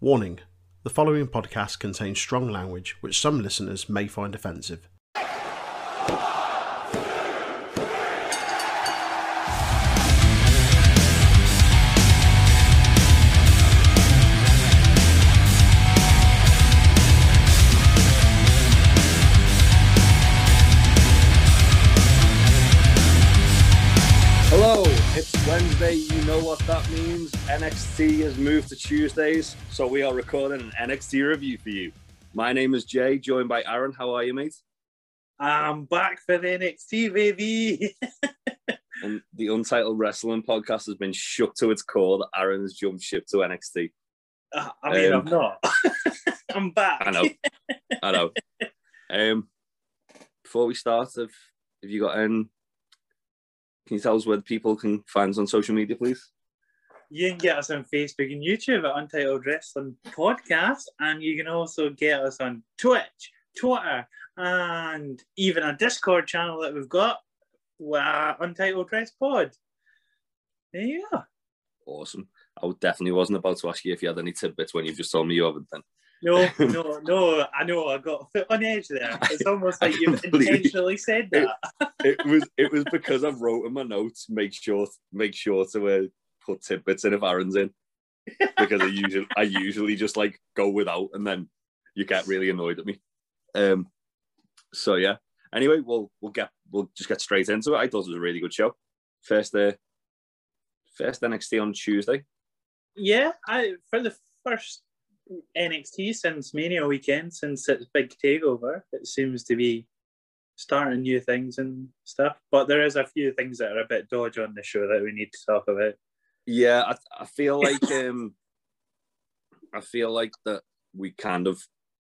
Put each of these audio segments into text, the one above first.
Warning the following podcast contains strong language which some listeners may find offensive. NXT has moved to Tuesdays, so we are recording an NXT review for you. My name is Jay, joined by Aaron. How are you, mate? I'm back for the NXT, baby. And the Untitled Wrestling podcast has been shook to its core that Aaron has jumped ship to NXT. Uh, I mean, Um, I'm not. I'm back. I know, I know. Um, before we start, have, have you got um, can you tell us where the people can find us on social media, please? You can get us on Facebook and YouTube at Untitled Wrestling Podcast, and you can also get us on Twitch, Twitter, and even a Discord channel that we've got, uh, Untitled Dress Pod. There you go. Awesome. I definitely wasn't about to ask you if you had any tidbits when you've just told me you haven't. Then No, no, no. I know I got a foot on edge there. It's almost like you've intentionally said that. it was it was because I wrote in my notes make sure make sure to uh, put tidbits in if Aaron's in because I usually I usually just like go without and then you get really annoyed at me. Um. So yeah. Anyway, we'll we'll get we'll just get straight into it. I thought it was a really good show. First uh first NXT on Tuesday. Yeah, I for the first NXT since Mania weekend, since its big takeover, it seems to be starting new things and stuff. But there is a few things that are a bit dodgy on the show that we need to talk about. Yeah, I, I feel like um, I feel like that we kind of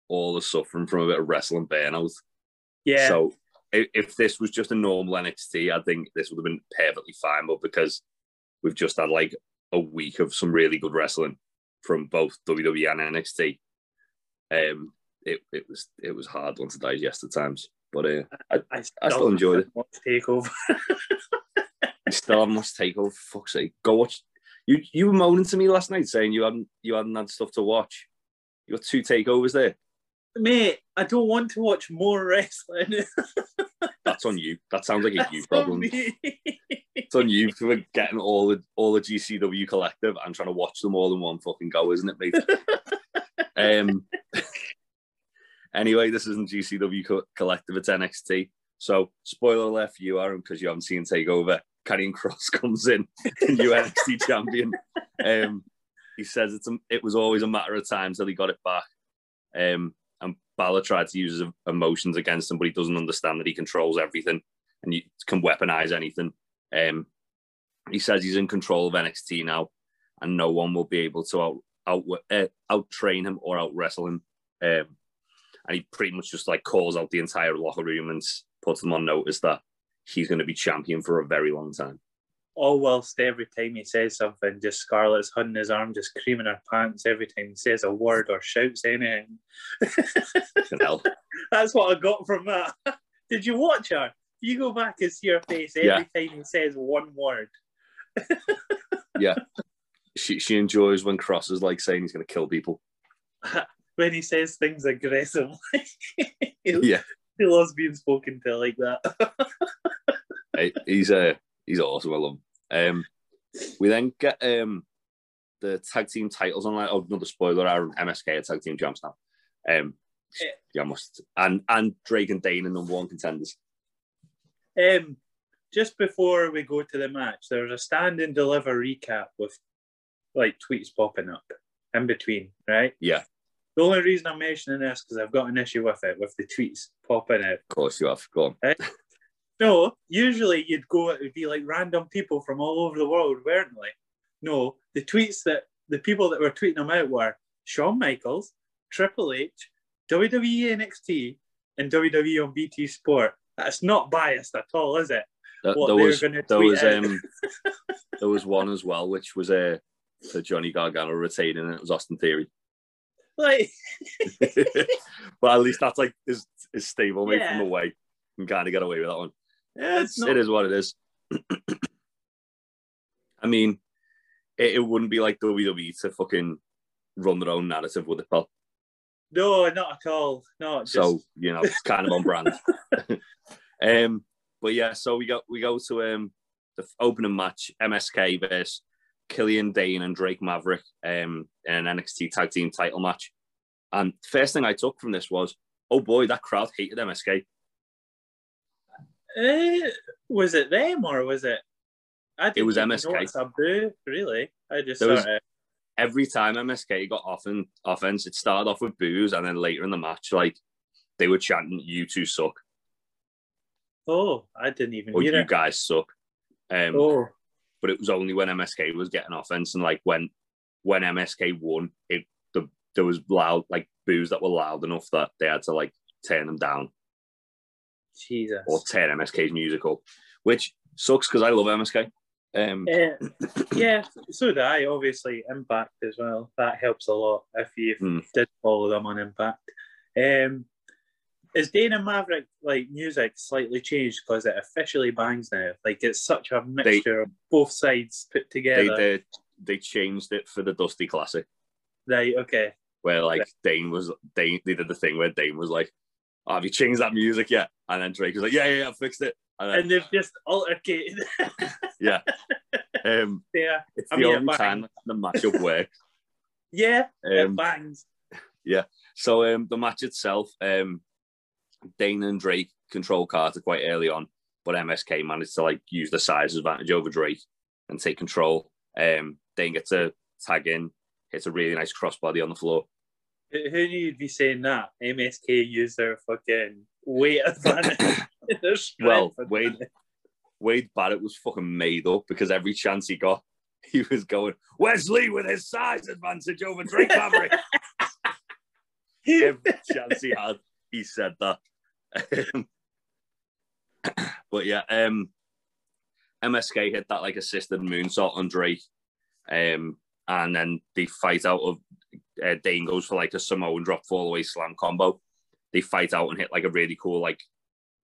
all are suffering from a bit of wrestling burnout. Yeah, So if, if this was just a normal NXT, I think this would have been perfectly fine. But because we've just had like a week of some really good wrestling from both WWE and NXT, um, it, it was it was hard one to digest at times. But uh, I, I, I still enjoyed it. Takeover. you still haven't watched Takeover. For fuck's sake, go watch. You you were moaning to me last night saying you hadn't you hadn't had stuff to watch. You got two takeovers there. Mate, I don't want to watch more wrestling. That's on you. That sounds like a you That's on problem. It's on you for getting all the all the GCW collective and trying to watch them all in one fucking go, isn't it, mate? um. Anyway, this isn't GCW co- collective; it's NXT. So, spoiler alert for you, Aaron, because you haven't seen Takeover. Karrion Kross comes in, new NXT champion. Um, he says it's a, it was always a matter of time till he got it back. Um, and Balor tried to use his emotions against him, but he doesn't understand that he controls everything and you can weaponize anything. Um, he says he's in control of NXT now, and no one will be able to out out uh, out train him or out wrestle him. Um, and he pretty much just like calls out the entire locker room and puts them on notice that he's going to be champion for a very long time. All whilst every time he says something, just Scarlett's hugging his arm, just creaming her pants every time he says a word or shouts anything. That's what I got from that. Did you watch her? You go back and see her face every Yeah. time he says one word. Yeah. She she enjoys when Kross is like saying he's going to kill people. When he says things aggressively. Yeah, he loves being spoken to like that. He's uh, he's awesome. I love him. Um, we then get um the tag team titles on like oh another spoiler our MSK are tag team champs now. Um, Yeah. yeah, must and and Drake and Dain are number one contenders. Um, just before we go to the match, there was a stand and deliver recap with like tweets popping up in between, right? Yeah, The only reason I'm mentioning this because I've got an issue with it, with the tweets popping out. of course you have. Go on. No, usually you'd go, it would be like random people from all over the world, weren't they? No, the tweets that the people that were tweeting them out were Shawn Michaels, Triple H, WWE NXT, and WWE on BT Sport. That's not biased at all, is it? Th- What there was there was um there was one as well which was uh, for Johnny Gargano retaining and it was Austin Theory. Like, but at least that's like his, his stable mate from Yeah. away. Can kind of get away with that one. It's, not- it is what it is. I mean, it, it wouldn't be like WWE to fucking run their own narrative with it, pal. No, not at all. No, just, So you know, it's kind of on brand. um, but yeah, so we go we go to um the opening match, MSK versus Killian Dain and Drake Maverick, um, in an NXT Tag Team Title match. And first thing I took from this was, oh boy, that crowd hated MSK. Eh, was it them or was it? I didn't was even MSK. a boo, really. I just was- of, Every time MSK got off in offense, it started off with boos, and then later in the match, like they were chanting, "You two suck," oh, I didn't even or hear "You it. guys suck." Um, Oh, but it was only when MSK was getting offense and like when when MSK won, it the there was loud like boos that were loud enough that they had to like turn them down Jesus. or turn MSK's musical, which sucks because I love MSK. Um, yeah, so do I. Obviously, Impact as well. That helps a lot if you Hmm. did follow them on Impact. Um, is Dana Maverick like music slightly changed because it officially bangs now? Like it's such a mixture of both sides put they, together. they they changed it for the Dusty Classic Right. Okay. where like Right. Dain was Dain they did the thing where Dain was like, oh, "Have you changed that music yet?" And then Drake was like, "Yeah, yeah, yeah, I fixed it." And then, And they've just altercated. Yeah. Um, yeah. it's I the mean, only time the matchup works. Yeah. Um, bangs. So um, the match itself, um, Dain and Drake control Carter quite early on, but MSK managed to like use the size advantage over Drake and take control. Um, Dain gets a tag in, hits a really nice crossbody on the floor. Who knew you'd be saying that? MSK used their fucking weight advantage. Well, Wade- Wade Barrett was fucking made up because every chance he got, he was going Wes Lee with his size advantage over Drake Maverick. every chance he had, he said that. Um, but yeah, um, MSK hit that like assisted moonsault on Drake, um, and then they fight out of uh, Dain goes for like a Samoan drop fall away slam combo. They fight out and hit like a really cool like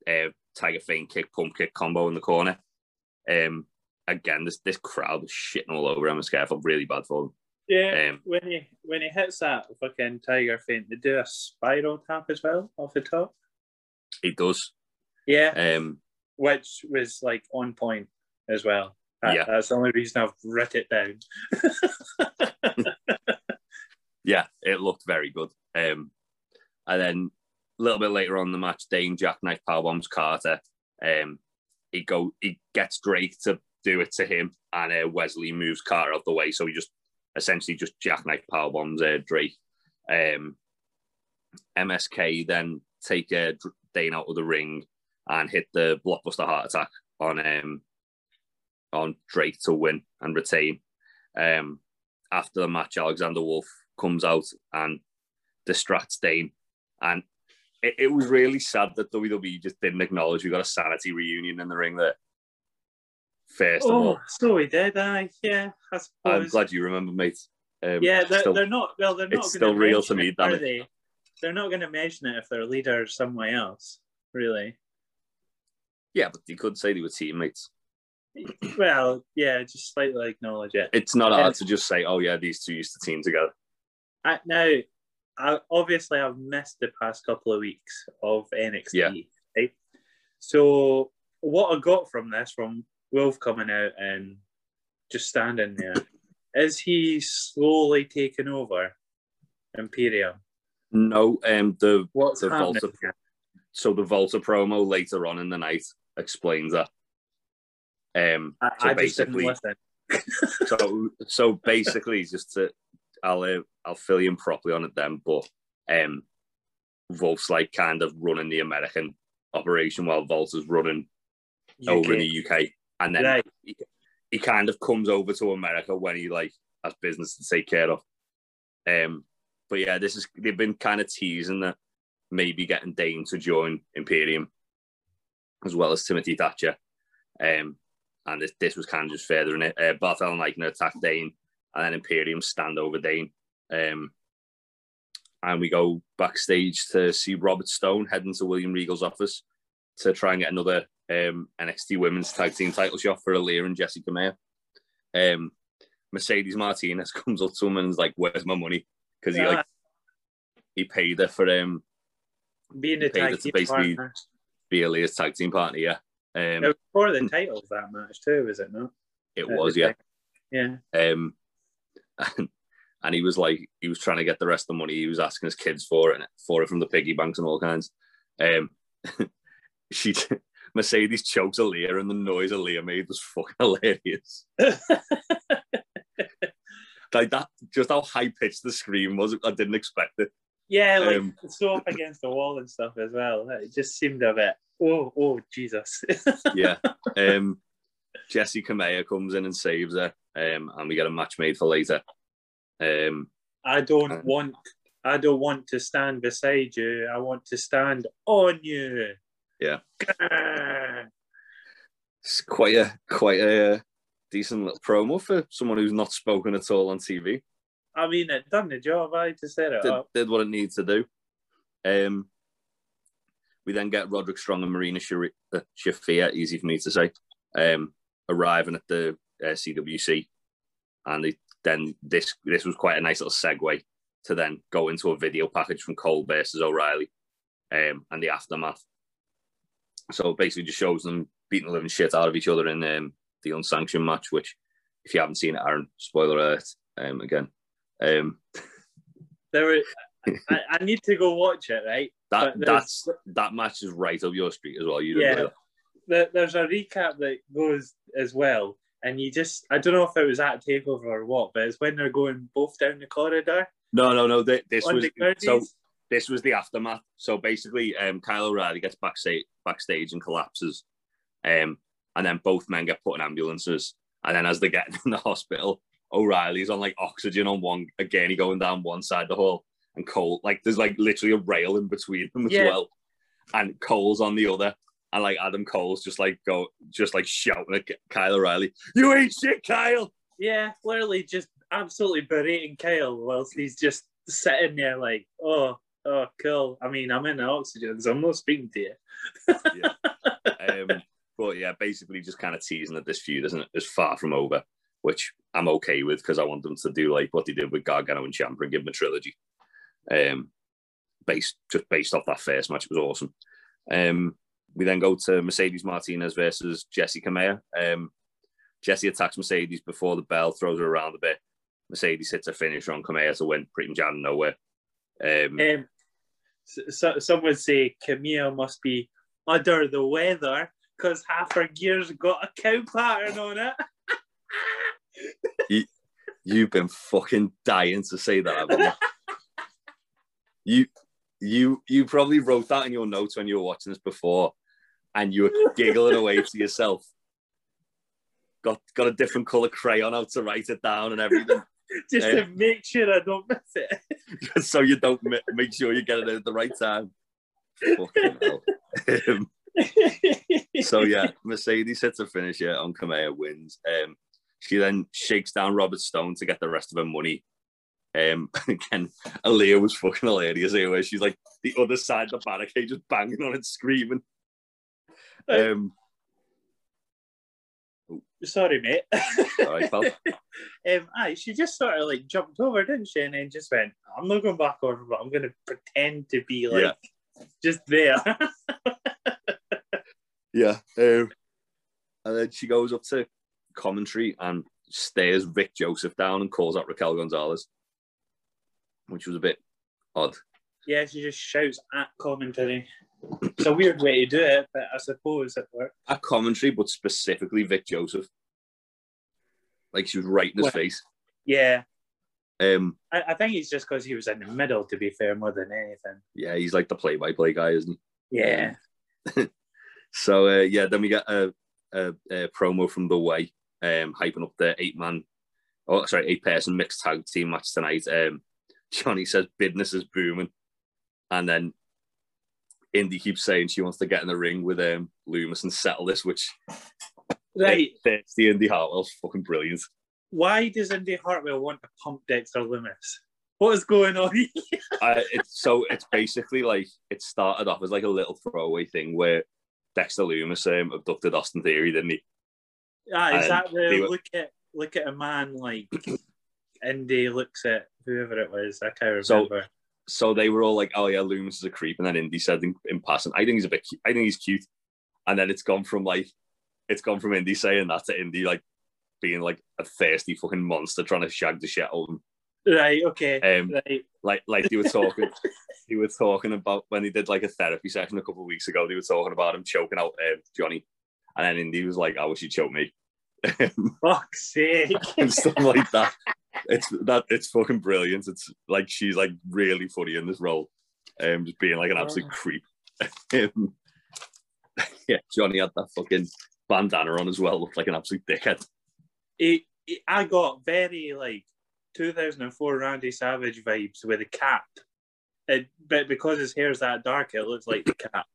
uh, Tiger Feint kick pump kick combo in the corner. Um, again, this this crowd was shitting all over MSK. I felt really bad for them. Yeah, Um, when he when he hits that fucking tiger feint, they do a spiral tap as well off the top. It does. Yeah, Um, which was like on point as well. That- Yeah. that's the only reason I've writ it down. yeah, it looked very good. Um, and then a little bit later on the match, Dain jackknife powerbombs Carter. Um, he go he gets Drake to do it to him, and uh, Wes Lee moves Carter out the way, so he just essentially just jackknife powerbombs uh, Drake. Um, MSK then take uh, Dain out of the ring and hit the blockbuster heart attack on um on Drake to win and retain. Um, after the match, Alexander Wolfe comes out and distracts Dain. And it, it was really sad that WWE just didn't acknowledge we got a SAnitY reunion in the ring there. First of Oh, all, so he did, I yeah, I I'm glad you remember, mate. Um, yeah, they're, still- they're not. Well, they're not. it's still real to me, damn it. they? They're not going to mention it if their leader is somewhere else. Really. yeah, but you could say they were teammates. Well, yeah, just slightly acknowledge it. It's not hard to just say, oh, yeah, these two used to team together. I, now, I, obviously, I've missed the past couple of weeks of NXT. Yeah. Right? So, what I got from this, from Wolfe coming out and just standing there, is he slowly taking over Imperium? No, um, the What's The? Walter- so the Walter promo later on in the night explains that. Um, I, so I just didn't basically, listen. so so basically, just to I'll uh, I'll fill you in properly on it then, but um, Volt's like kind of running the American operation while Walter's is running over in the UK, and then Right. he, he kind of comes over to America when he like has business to take care of. Um, but yeah, this is they've been kind of teasing that maybe getting Dain to join Imperium as well as Timothy Thatcher. Um, and this, this was kind of just furthering it. Uh, Barthel and Aichner attack Dain, and then Imperium stand over Dain. Um, and we go backstage to see Robert Stone heading to William Regal's office to try and get another um, NXT Women's Tag Team title shot for Aliyah and Jessi Kamea. Um, Mercedes Martinez comes up to him and is like, "Where's my money?" because he like he paid her for um being a tag to team basically- partner. be Aliyah's tag team partner. Yeah, um, It was for the titles that match too, is it not? it was yeah. Yeah. Um, and, and he was like, he was trying to get the rest of the money. He was asking his kids for it, for it from the piggy banks and all kinds. Um, she Mercedes chokes Aliyah, and the noise Aliyah made was fucking hilarious. like that, just how high pitched the scream was. I didn't expect it. Yeah, like Um, so up against the wall and stuff as well. It just seemed a bit. Oh, oh, Jesus! Yeah. Um, Jessi Kamea comes in and saves her, um, and we get a match made for later. Um, I don't want. I don't want to stand beside you. I want to stand on you. Yeah. it's quite a quite a uh, decent little promo for someone who's not spoken at all on TV. I mean, it done the job. I just set it Did, up. did what it needs to do. Um, we then get Roderick Strong and Marina Shari- uh, Shafir, easy for me to say, um, arriving at the uh, CWC, and they, then this this was quite a nice little segue to then go into a video package from Cole versus O'Reilly, um, and the aftermath. So it basically just shows them beating the living shit out of each other in um, the unsanctioned match. Which, if you haven't seen it, Aaron, spoiler alert, um, again. Um, There. I, I need to go watch it. Right. that that's that match is right up your street as well. You Yeah. yeah. There, there's a recap that goes as well, and you just. I don't know if it was at Takeover or what, but it's when they're going both down the corridor. No, no, no. th- This was so. This was the aftermath. So basically, um, Kyle O'Reilly gets backstage, backstage and collapses, um, and then both men get put in ambulances. And then as they get in the hospital, O'Reilly's on like oxygen on one again. He going down one side of the hall, and Cole like there's like literally a rail in between them as Yeah. well, and Cole's on the other. And like Adam Cole's just like go, just like shouting at Kyle O'Reilly, "You ain't shit, Kyle!" Yeah, literally just absolutely berating Kyle whilst he's just sitting there like, oh, oh, cool. I mean, I'm in the oxygen, so I'm not speaking to you. um, but yeah, basically just kind of teasing that this feud isn't is far from over, which I'm okay with because I want them to do like what they did with Gargano and Ciampa and give them a trilogy. Um, based just based off that first match, it was awesome. Um, we then go to Mercedes Martinez versus Jessi Kamea. Um, Jessi attacks Mercedes before the bell, throws her around a bit. Mercedes hits a finisher on Kamea to win pretty much out of nowhere. Um, Um, so, some would say Camille must be under the weather because half her gear's got a cow pattern on it. You've been fucking dying to say that, haven't you? you, you, you probably wrote that in your notes when you were watching this before, and you were giggling away to yourself. Got got a different color crayon out to write it down and everything, just Yeah. to make sure I don't miss it. so you don't mi- make sure you get it at the right time. Fucking hell. Um, so yeah, Mercedes hits a finish here on Kamea wins. Um, she then shakes down Robert Stone to get the rest of her money. Um, again, Aliyah was fucking hilarious here, where she's like the other side of the barricade, just banging on it, screaming. Um, Sorry, mate. sorry, pal. um, aye, she just sort of like jumped over, didn't she? And then just went, I'm not going back over, but I'm going to pretend to be like just there. Yeah. Um, and then she goes up to commentary and stares Vic Joseph down and calls out Raquel Gonzalez, which was a bit odd. yeah, she just shouts at commentary. It's a weird way to do it, but I suppose it worked. At commentary, but specifically Vic Joseph. Like she was right in his Well- face. Yeah, Um, I, I think it's just because he was in the middle, to be fair, more than anything. yeah, he's like the play-by-play guy, isn't he? Yeah. So uh, yeah, then we get a, a, a promo from the way, um, hyping up the eight-man, oh sorry, eight-person mixed tag team match tonight. Um, Johnny says business is booming, and then Indy keeps saying she wants to get in the ring with um, Lumis and settle this, which Right. the Indy Hartwell's fucking brilliant. Why does Indy Hartwell want to pump Dexter Lumis? What is going on? I, it's so it's basically like it started off as like a little throwaway thing where Dexter Lumis um, abducted Austin Theory, didn't he? Yeah, is that the were- look at look at a man like Indy looks at whoever it was. I can't remember. So they were all like, "Oh yeah, Lumis is a creep," and then Indy said in, in passing, "I think he's a bit. Cute. I think he's cute." And then it's gone from like, it's gone from Indy saying that to Indy like being like a thirsty fucking monster trying to shag the shit out of him. right. Okay. Um, right. like like they were talking they were talking about when he did like a therapy session a couple of weeks ago they were talking about him choking out uh, johnny and then indy was like i wish you choked me Fuck's sake. and stuff like that it's that it's fucking brilliant it's like she's like really funny in this role um just being like an absolute creep um, yeah johnny had that fucking bandana on as well looked like an absolute dickhead It, it- I got very like 2004 Randy Savage vibes with a cat. It, but because his hair's that dark, it looks like the cat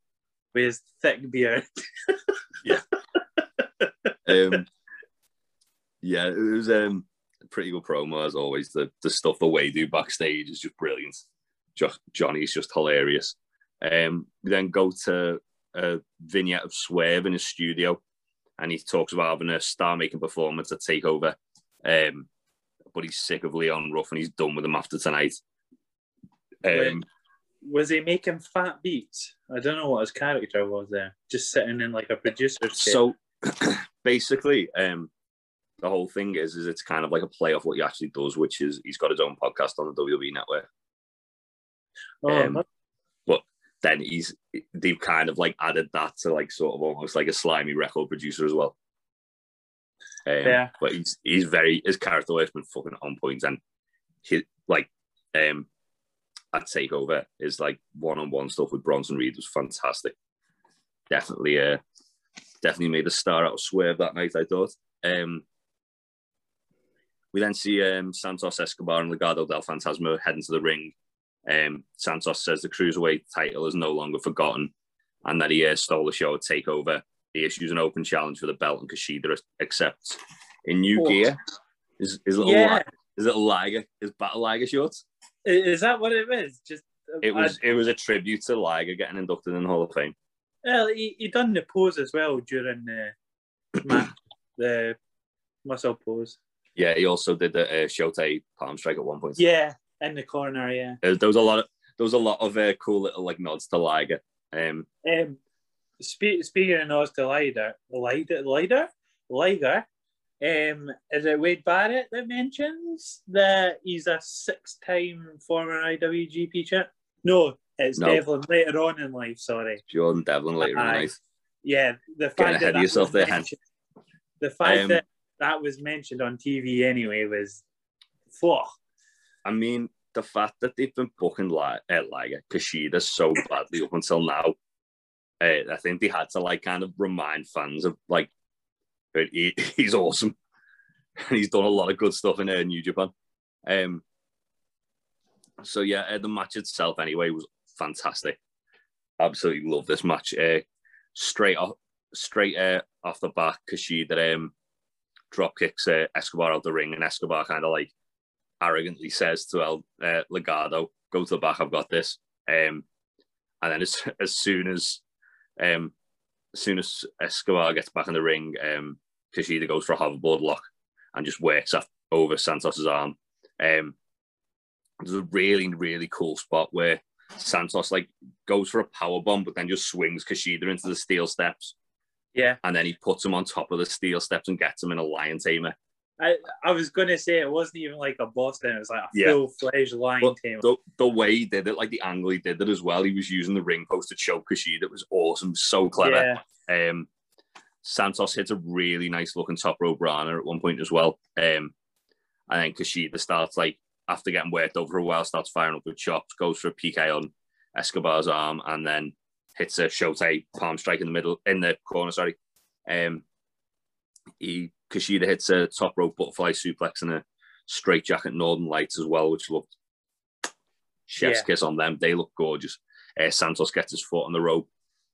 with his thick beard. Yeah. Um, yeah, it was um, pretty good promo as always. The the stuff the way do backstage is just brilliant. Jo- Johnny's just hilarious. Um, we then go to a vignette of Swerve in his studio, and he talks about having a star making performance at Takeover. Um, but he's sick of Leon Ruff and he's done with him after tonight. Um, Was he making fat beats? I don't know what his character was there. Just sitting in like a producer's so basically, um, the whole thing is, is it's kind of like a play off what he actually does, which is he's got his own podcast on the WWE network. oh, um, But then he's they've kind of like added that to like sort of almost like a slimy record producer as well. Um, Yeah. But he's he's very his character work's been fucking on point and he like um at Takeover is like one on one stuff with Bronson Reed was fantastic. Definitely uh definitely made a star out of Swerve that night, I thought. Um we then see um, Santos Escobar and Legado del Fantasma heading to the ring. Um, Santos says the cruiserweight title is no longer forgotten, and that he uh, stole the show at Takeover. He issues an open challenge for the belt, and Kushida accepts. In new Oh. gear, his, his little Yeah. li- his little Liger, his battle Liger shorts. Is that what it was? Just It was it was a tribute to Liger getting inducted in the Hall of Fame. Well, he, he done the pose as well during the match, the muscle pose. Yeah, he also did the uh, Shotei palm strike at one point. Yeah, in the corner. Yeah. There, there was a lot of there was a lot of uh, cool little like nods to Liger. Um, Um, spe- speaking of nods to Lider, Lider, Lider, Liger. Um, is it Wade Barrett that mentions that he's a six-time former IWGP champ? No, it's No. Devlin later on in life. Sorry. Jordan Devlin later in the Aye. night. Yeah, the Getting fact ahead that of yourself there, mentioned- the fact Um, that that was mentioned on TV anyway was, fuck. I mean, the fact that they've been booking Li- uh, Liger, Kushida so badly up until now, uh, I think they had to like kind of remind fans of like he, he's awesome. And he's done a lot of good stuff in uh, New Japan. Um, so yeah, uh, the match itself anyway was fantastic. Absolutely love this match. Uh, straight off, straight uh, off the back, Kushida um, drop kicks uh, Escobar out the ring, and Escobar kind of like arrogantly says to El uh, Legado, "Go to the back. I've got this." Um, and then as as soon as um, as soon as Escobar gets back in the ring, um, Kushida goes for a hoverboard lock and just works up over Santos's arm. Um, there's a really really cool spot where Santos like goes for a power bomb, but then just swings Kushida into the steel steps, Yeah, and then he puts him on top of the steel steps and gets him in a lion tamer. I, I was going to say it wasn't even like a Boston, it was like a Yeah. full-fledged lion But team. the, the way he did it, like the angle he did it as well, he was using the ring post to choke Kushida. It was awesome, so clever. Yeah, Um, Santos hits a really nice looking top rope runner at one point as well. Um, and then Kushida starts like after getting worked over a while, starts firing up with chops, goes for a PK on Escobar's arm, and then hits a Shotei palm strike in the middle in the corner. Sorry. Um, he Kushida hits a top rope butterfly suplex and a straight jacket Northern Lights as well, which looked chef's Yeah. kiss on them. They look gorgeous. Uh, Santos gets his foot on the rope.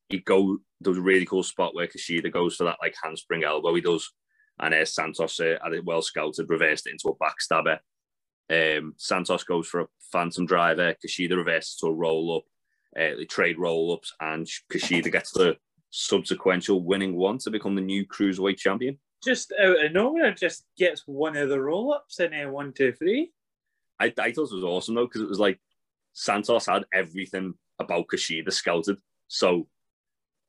He go there was a really cool spot where Kushida goes for that like handspring elbow. He does, and uh, Santos uh, had it well scouted, reversed it into a backstabber. Um, Santos goes for a phantom driver. Kushida reverses to a roll up. Uh, they trade roll ups, and Kushida gets the subsequential winning one to become the new cruiserweight champion. just out of nowhere just gets one of the roll ups in a one, two, three. I, I thought it was awesome though because it was like Santos had everything about Kushida scouted. So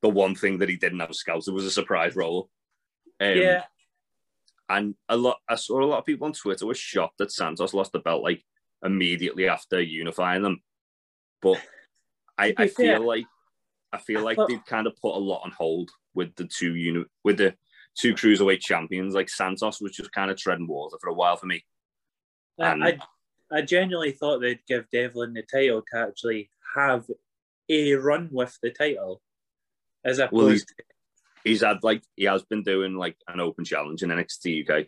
the one thing that he didn't have scouted was a surprise roll. Um, yeah. And a lot, I saw a lot of people on Twitter were shocked that Santos lost the belt like immediately after unifying them. But I, I feel fair, like I feel like they've kind of put a lot on hold with the two uni- with the two cruiserweight champions. Like Santos was just kind of treading water for a while for me. And I, I genuinely thought they'd give Devlin the title to actually have a run with the title, as opposed well, he's, he's had like he has been doing like an open challenge in NXT UK.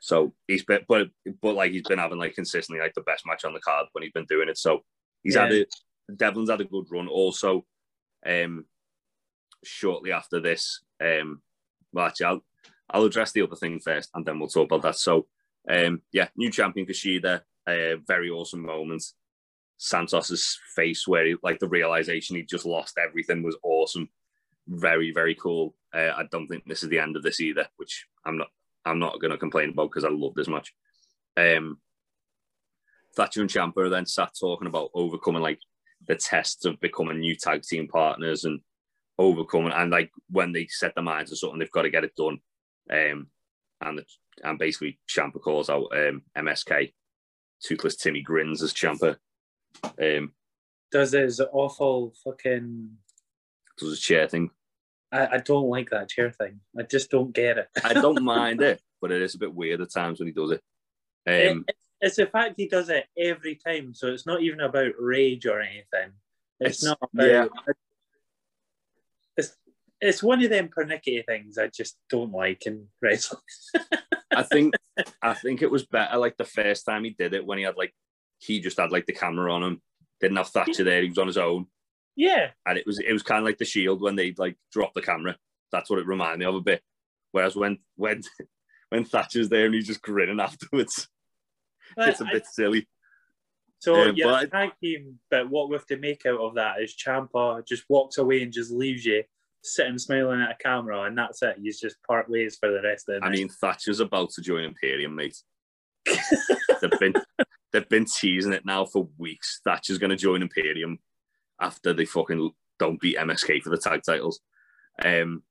So he's been, but but like he's been having like consistently like the best match on the card when he's been doing it. So he's yeah. had it. Devlin's had a good run. Also, um, shortly after this, um, well, actually, I'll I'll address the other thing first, and then we'll talk about that. So, um, yeah, new champion Kushida, uh, very awesome moment. Santos's face, where he, like the realization he just lost everything, was awesome. Very, very cool. Uh, I don't think this is the end of this either, which I'm not. I'm not going to complain about because I love this much. Um, Thatcher and Ciampa then sat talking about overcoming like the tests of becoming new tag team partners and overcoming and like when they set their minds to something, they've got to get it done. Um, and the, and basically Ciampa calls out um, MSK. Toothless Timmy grins as Ciampa Um, does his awful fucking does a chair thing. I, I don't like that chair thing. I just don't get it. I don't mind it, but it is a bit weird at times when he does it. Um, it, it's the fact he does it every time, so it's not even about rage or anything. It's, it's not about. Yeah. It's it's one of them pernickety things I just don't like in wrestling. I think I think it was better like the first time he did it when he had like he just had like the camera on him, didn't have Thatcher there, he was on his own. Yeah. And it was it was kind of like the Shield when they like dropped the camera. That's what it reminded me of a bit. Whereas when when when Thatcher's there and he's just grinning afterwards it's a bit silly. So um, yeah, but, tag team, but what we have to make out of that is Ciampa just walks away and just leaves you sitting smiling at a camera, and that's it. He's just part ways for the rest of the I mean, Thatcher's about to join Imperium, mate. they've been they've been teasing it now for weeks. Thatcher's going to join Imperium after they fucking don't beat MSK for the tag titles. Um,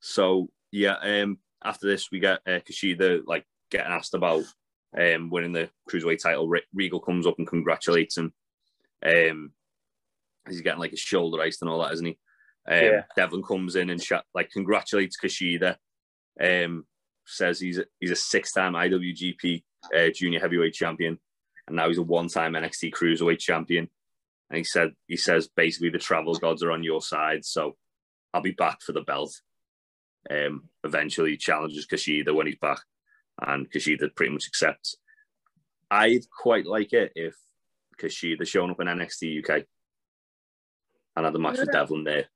so yeah, um, after this we get uh, Kushida like getting asked about um, winning the cruiserweight title. Regal comes up and congratulates him. Um, he's getting like his shoulder iced and all that, isn't he? Um, yeah. Devlin comes in and like congratulates Kushida. Um, says he's a, he's a six-time IWGP uh, Junior Heavyweight Champion, and now he's a one-time NXT Cruiserweight Champion. And he said he says basically the travel gods are on your side, so I'll be back for the belt. Um, eventually challenges Kushida when he's back and Kushida pretty much accepts. I'd quite like it if Kushida shown up in NXT UK and had a match yeah. with Devlin there.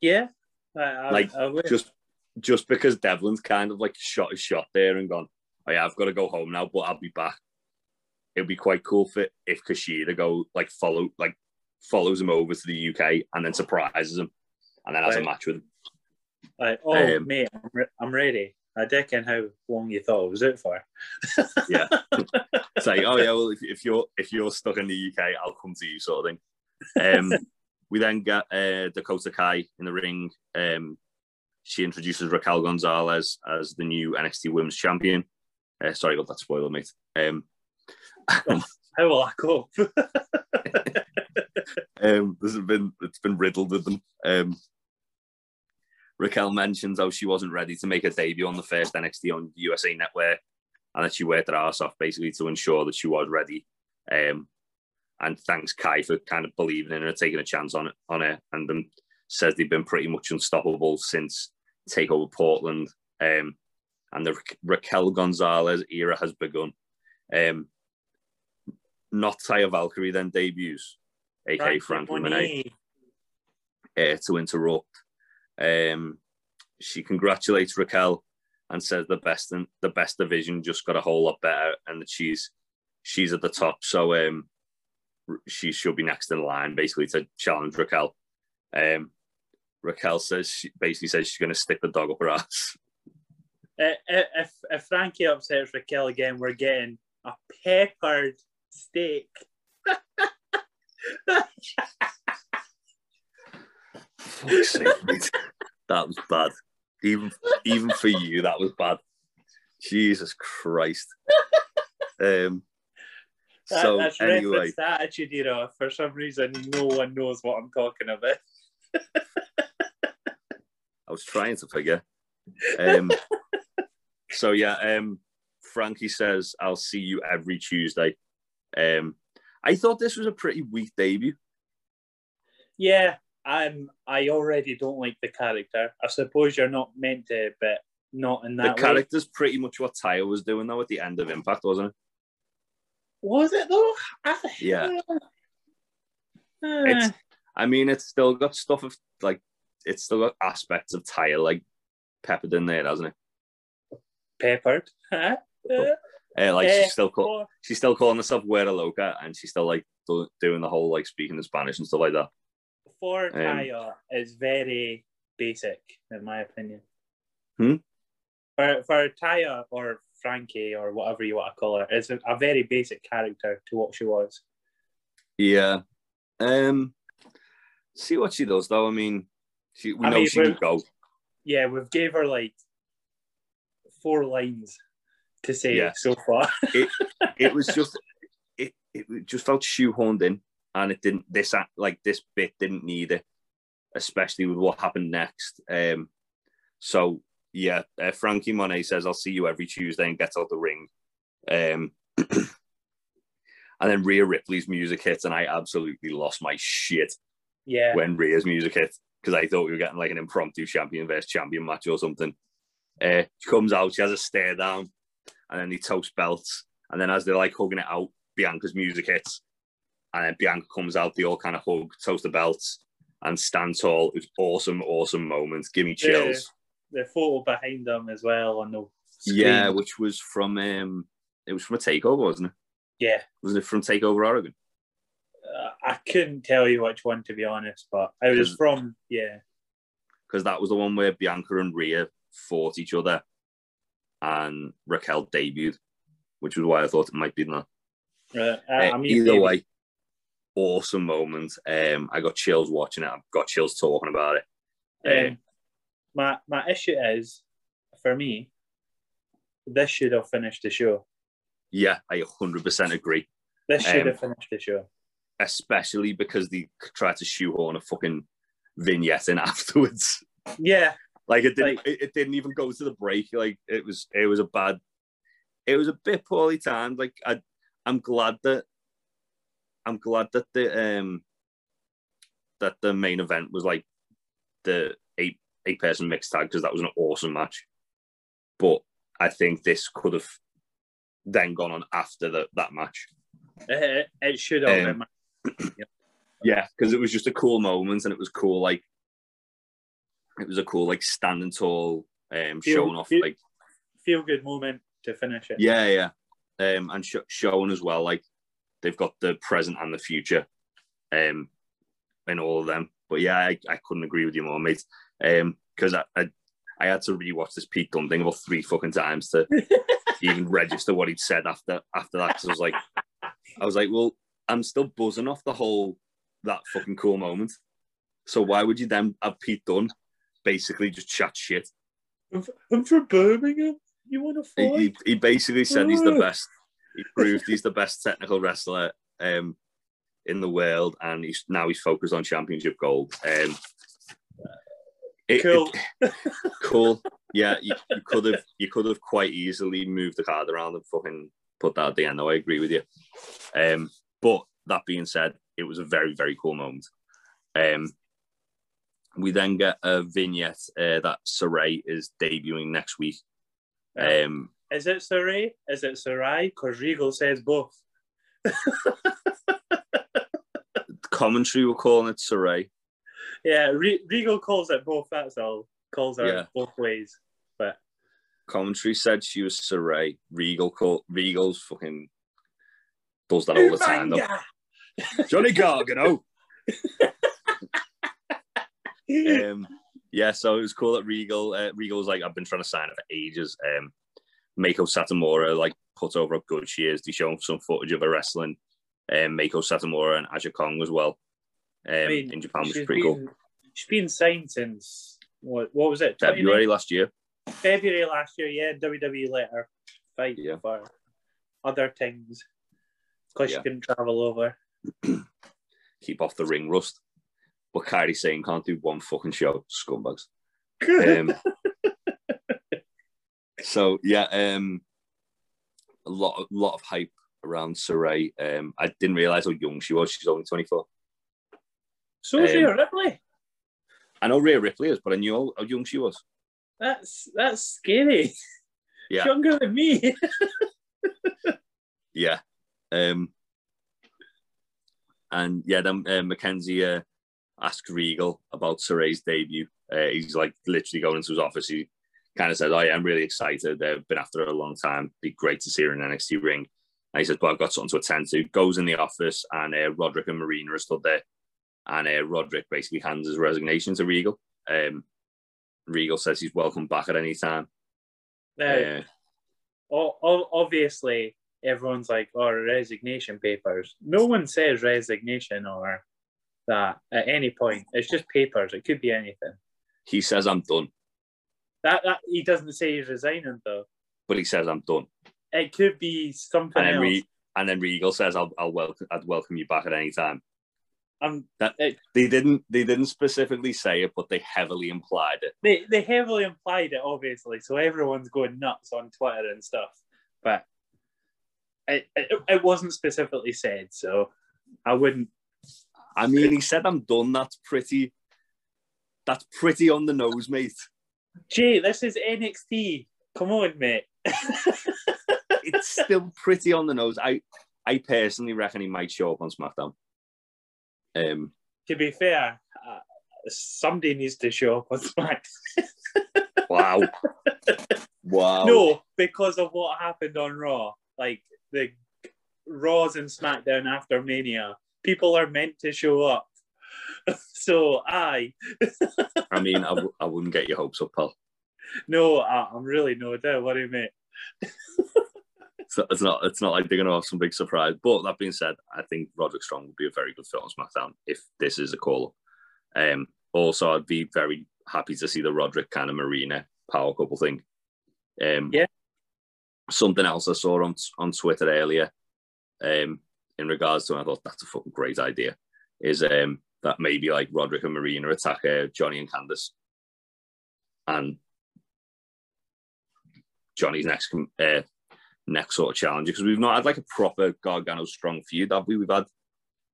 Yeah, I, like I just just because Devlin's kind of like shot his shot there and gone, oh yeah, I've got to go home now, but I'll be back. It'd be quite cool for if Kushida go like follow like follows him over to the UK and then surprises him and then has a match with him. Like, oh um, mate, I'm, re- I'm ready. I reckon how long you thought it was out for. yeah, it's like, oh yeah, well, if, if, you're if you're stuck in the UK, I'll come to you, sort of thing. Um, we then get uh, Dakota Kai in the ring. Um, she introduces Raquel Gonzalez as the new NXT Women's Champion. Uh, sorry about that spoiler, mate. Um, how will I cope? um, this has been it's been riddled with them. Um, Raquel mentions how she wasn't ready to make a debut on the first NXT on USA Network, and that she worked her ass off basically to ensure that she was ready. Um, and thanks Kai for kind of believing in her, taking a chance on it on her, and um, says they've been pretty much unstoppable since takeover Portland. Um, and the Ra- Raquel Gonzalez era has begun. Um, not Taya Valkyrie then debuts, aka Franky Monet, uh, to interrupt. Um, she congratulates Raquel and says the best and the best division just got a whole lot better and that she's she's at the top. So um, she should be next in line basically to challenge Raquel. Um, Raquel says she basically says she's going to stick the dog up her ass. If if Franky upsets Raquel again, we're getting a peppered steak. Fuck's sake, mate. That was bad. Even even for you, that was bad. Jesus Christ. Um. That, so that's anyway, Attitude Era. For some reason, no one knows what I'm talking about. I was trying to figure. Um. so yeah. Um. Franky says, "I'll see you every Tuesday." Um. I thought this was a pretty weak debut. Yeah, I'm. I already don't like the character. I suppose you're not meant to, but not in The that way. character's pretty much what Taya was doing though at the end of Impact, wasn't it? Was it though? I, Yeah. Uh, It's, I mean, it's still got stuff of like, it's still got aspects of Taya like peppered in there, hasn't it? peppered. Huh? Uh, like Eh, she's still call, she's still calling herself Loca, and she's still like do, doing the whole like speaking in Spanish and stuff like that. For Um, Taya is very basic, in my opinion. Hmm? For for Taya or Franky or whatever you want to call her, it's a, a very basic character to what she was. Yeah. Um. See what she does though. I mean, she we I know mean, she can go. Yeah, we've gave her like four lines to say Yeah. so far. It was just it it just felt shoehorned in, and it didn't. This act like this bit didn't need it, especially with what happened next. Um. So yeah, uh, Franky Monet says, "I'll see you every Tuesday," and get out the ring. Um. And then Rhea Ripley's music hits, and I absolutely lost my shit yeah, when Rhea's music hit because I thought we were getting like an impromptu champion versus champion match or something. Uh, she comes out, she has a stare down, and then they toast belts. And then as they're like hugging it out, Bianca's music hits, and then Bianca comes out. They all kind of hug, toast the belts, and stand tall. It was awesome, awesome moments. Give me chills. the photo behind them as well on the screen. Yeah, which was from um, it was from a takeover, wasn't it? yeah. Wasn't it from Takeover Oregon? Uh, I couldn't tell you which one to be honest, but it was from yeah. because that was the one where Bianca and Rhea fought each other, and Raquel debuted, which was why I thought it might be that. Right. Uh, Uh, I mean, either maybe- way, awesome moment. Um, I got chills watching it. I've got chills talking about it. Uh, Um, my my issue is for me, this should have finished the show. yeah, I 100% agree. This should Um, have finished the show. Especially because they tried to shoehorn a fucking vignette in afterwards. Yeah, Like it didn't. Like- it, it didn't even go to the break. Like it was. It was a bad. It was a bit poorly timed. Like I, I'm glad that. I'm glad that the um. That the main event was like, the eight eight person mixed tag because that was an awesome match. But I think this could have then gone on after the, that match. it, it should have Um. Yeah, because it was just a cool moment and it was cool. Like it was a cool like standing tall, um, Feel- showing off feel- like Feel good moment to finish it. Yeah, yeah. Um, and sh- showing as well, like they've got the present and the future, um, in all of them. But yeah, I, I couldn't agree with you more, mate. Um, because I, I I had to rewatch this Pete Dunne thing about three fucking times to even register what he'd said after after that. Because I was like, I was like, well, I'm still buzzing off the whole that fucking cool moment. So why would you then have Pete Dunne basically just chat shit? I'm, from Birmingham. You want to he, fight? he, he basically said he's the best. He proved he's the best technical wrestler um, in the world, and he's now he's focused on championship gold. Um, it- Cool. it- cool. Yeah, you, you could have you could have quite easily moved the card around and fucking put that at the end. Though I agree with you. Um, but that being said, it was a very very cool moment. Um, we then get a vignette uh, that Saray is debuting next week. Um, Is it Sarai? Is it Sarai? Because Regal says both. commentary were calling it Saray. Yeah, Re- Regal calls it both. That's all. Calls her Yeah. both ways. But Commentary said she was Saray. Regal call Regal's fucking does that all the time though. Johnny Gargano. Um, yeah, so it was cool that Regal. Uh, Regal was like, I've been trying to sign it for ages. Um, Meiko Satomura like put over how good she is. They show some footage of her wrestling. Um, Meiko Satomura and Aja Kong as well. Um, I mean, in Japan, is pretty cool. She's been signed since what? What was it? February last year. February last year. Yeah, WWE let her fight Yeah. for other things because Yeah. she couldn't travel over. Keep off the ring rust. But Kyrie saying can't do one fucking show. Scumbags. Um, so yeah, um, a lot, a lot of hype around Sarray. Um, I didn't realize how young she was. She's only twenty four. so is um, Rhea Ripley. I know Rhea Ripley is, but I knew how, how young she was. That's that's scary. Yeah. Younger than me. Yeah. Um, and yeah, then uh, Mackenzie uh, asked Regal about Sarray's debut. Uh, he's like literally going into his office. He kind of said, "Oh, yeah, I'm really excited. They've been after her a long time. Be great to see her in the NXT ring." And he says, "But I've got something to attend to." Goes in the office, and uh, Roderick and Marina are stood there. And uh, Roderick basically hands his resignation to Regal. Um, Regal says he's welcome back at any time. Uh, o- obviously, everyone's like, "Oh, resignation papers." No one says resignation or that at any point. It's just papers. It could be anything. he says, "I'm done," That that he doesn't say he's resigning though. but he says, "I'm done." It could be something and then else. Re- and then Regal says, "I'll I'll welcome I'd welcome you back at any time." um, That it, they didn't they didn't specifically say it, but they heavily implied it. they they heavily implied it, obviously, so everyone's going nuts on Twitter and stuff. But it it, it wasn't specifically said, so I wouldn't. I mean, he said, "I'm done." That's pretty. That's pretty on the nose, mate. Jay, this is NXT. Come on, mate. It's still pretty on the nose. I I personally reckon he might show up on SmackDown. Um, to be fair, uh, somebody needs to show up on Smack. wow, wow. No, because of what happened on Raw. Like the Raws and SmackDown after Mania, people are meant to show up. so I I mean, I, w- I wouldn't get your hopes up, pal. no, I, I'm really no doubt. What do you mean? It's not, it's not. It's not like they're going to have some big surprise. But that being said, I think Roderick Strong would be a very good fit on SmackDown if this is a call. Um, also, I'd be very happy to see the Roderick kind of Marina power couple thing. Um, Yeah. Something else I saw on on Twitter earlier, um, in regards to, and I thought that's a fucking great idea, is um that maybe like Roderick and Marina attack uh, Johnny and Candice, and Johnny's next uh, next sort of challenge because we've not had like a proper Gargano strong feud, have we? We've had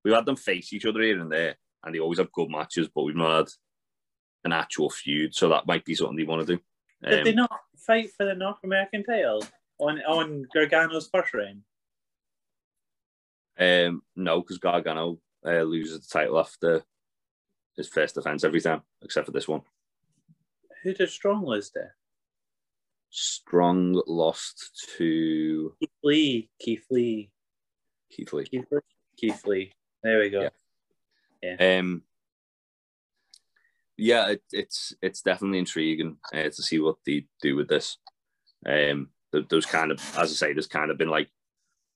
we've had them face each other here and there, and they always have good matches, but we've not had an actual feud. So that might be something they want to do. Did they Um, not fight for the North American title on on Gargano's first reign? um, no, because Gargano uh, loses the title after his first defense every time, except for this one. Who did Strong lose there? Strong lost to Keith Lee. Keith Lee. Keith Lee. Keith Lee. Keith Lee. There we go. Yeah. Um, yeah, it, it's it's definitely intriguing uh, to see what they do with this. Um, there's kind of, as I say, there's kind of been like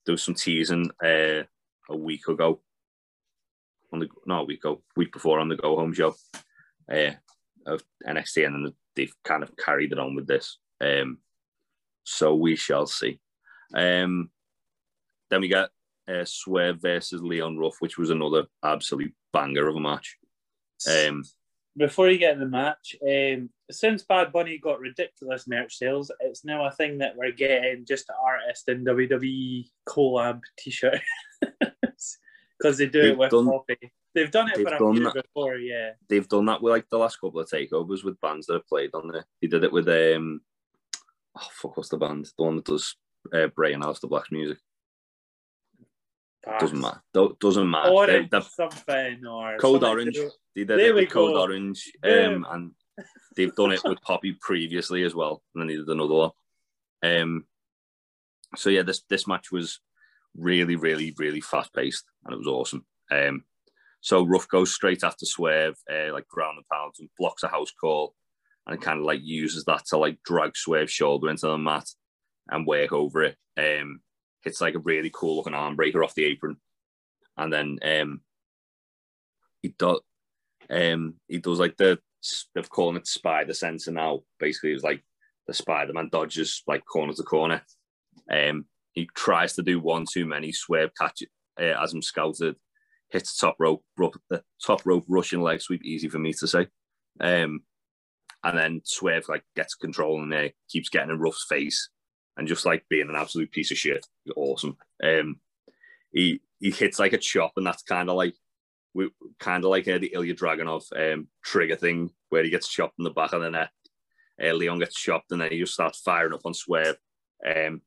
there was some teasing uh, a week ago on the not a week ago, week before on the Go Home show uh, of NXT, and then they've kind of carried it on with this. Um, so we shall see. Um, then we got uh, Swerve versus Leon Ruff, which was another absolute banger of a match. Um, Before you get in the match, um, since Bad Bunny got ridiculous merch sales, it's now a thing that we're getting just an artist and WWE collab T-shirt because they do They've it with done- Poppy. They've done it they've for done that. before, yeah. they've done that with like the last couple of takeovers with bands that have played on there. They did it with um, oh fuck, what's the band? The one that does uh, Bray and Aleister Black's music. Doesn't matter. Do- doesn't matter. Or They- something or Code something Orange. They did There it with Code. Orange, um, and they've done it with Poppy previously as well, and then they did another one. Um, so yeah, this this match was really, really, really fast paced, and it was awesome. Um, So Ruff goes straight after Swerve, uh, like ground and pounds, and blocks a house call, and kind of like uses that to like drag Swerve's shoulder into the mat and work over it. Um, hits like a really cool looking arm breaker off the apron, and then um, he does um, he does like the they've called it spider sensor now. Basically, it's like the Spider Man dodges like corner to corner. Um, he tries to do one too many swerve catch uh, as I'm scouted, hits top rope, the top rope Russian leg sweep, easy for me to say. Um, and then Swerve like gets control and there, keeps getting in Ruff's face, and just like being an absolute piece of shit. Awesome. Um, he he hits like a chop, and that's kind of like we kind of like uh, the Ilya Dragunov um, trigger thing where he gets chopped in the back of the neck. Uh, Leon gets chopped, and then he just starts firing up on Swerve. Um,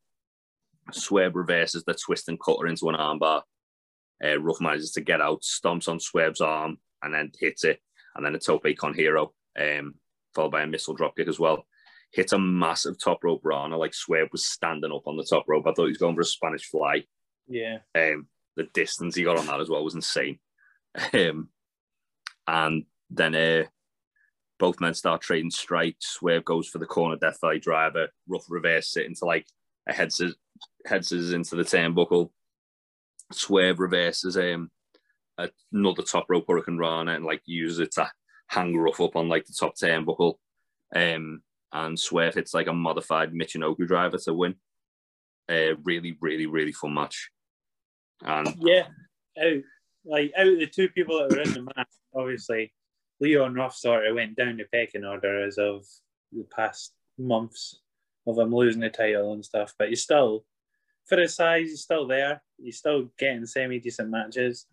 Swerve reverses the twist and cutter into an armbar. Uh, Ruff manages to get out, stomps on Swerve's arm, and then hits it. And then a tope con hilo, um, followed by a missile dropkick as well. Hits a massive top rope rana, like Swerve was standing up on the top rope. I thought he was going for a Spanish fly. Yeah. Um, the distance he got on that as well was insane. Um, and then uh, both men start trading strikes. Swerve goes for the corner death eye driver. Ruff reverse it into like a head scissors, head scissors into the turnbuckle. Swerve reverses um, another top rope hurricane rana and like uses it to hang Ruff up on like the top turnbuckle. Um, and Swerve hits like a modified Michinoku driver to win. Uh, really, really, really fun match. And yeah, out like out of the two people that were in the match, obviously Leon Ruff sort of went down the pecking order as of the past months of him losing the title and stuff. But he's still, for his size, he's still there. He's still getting semi decent matches,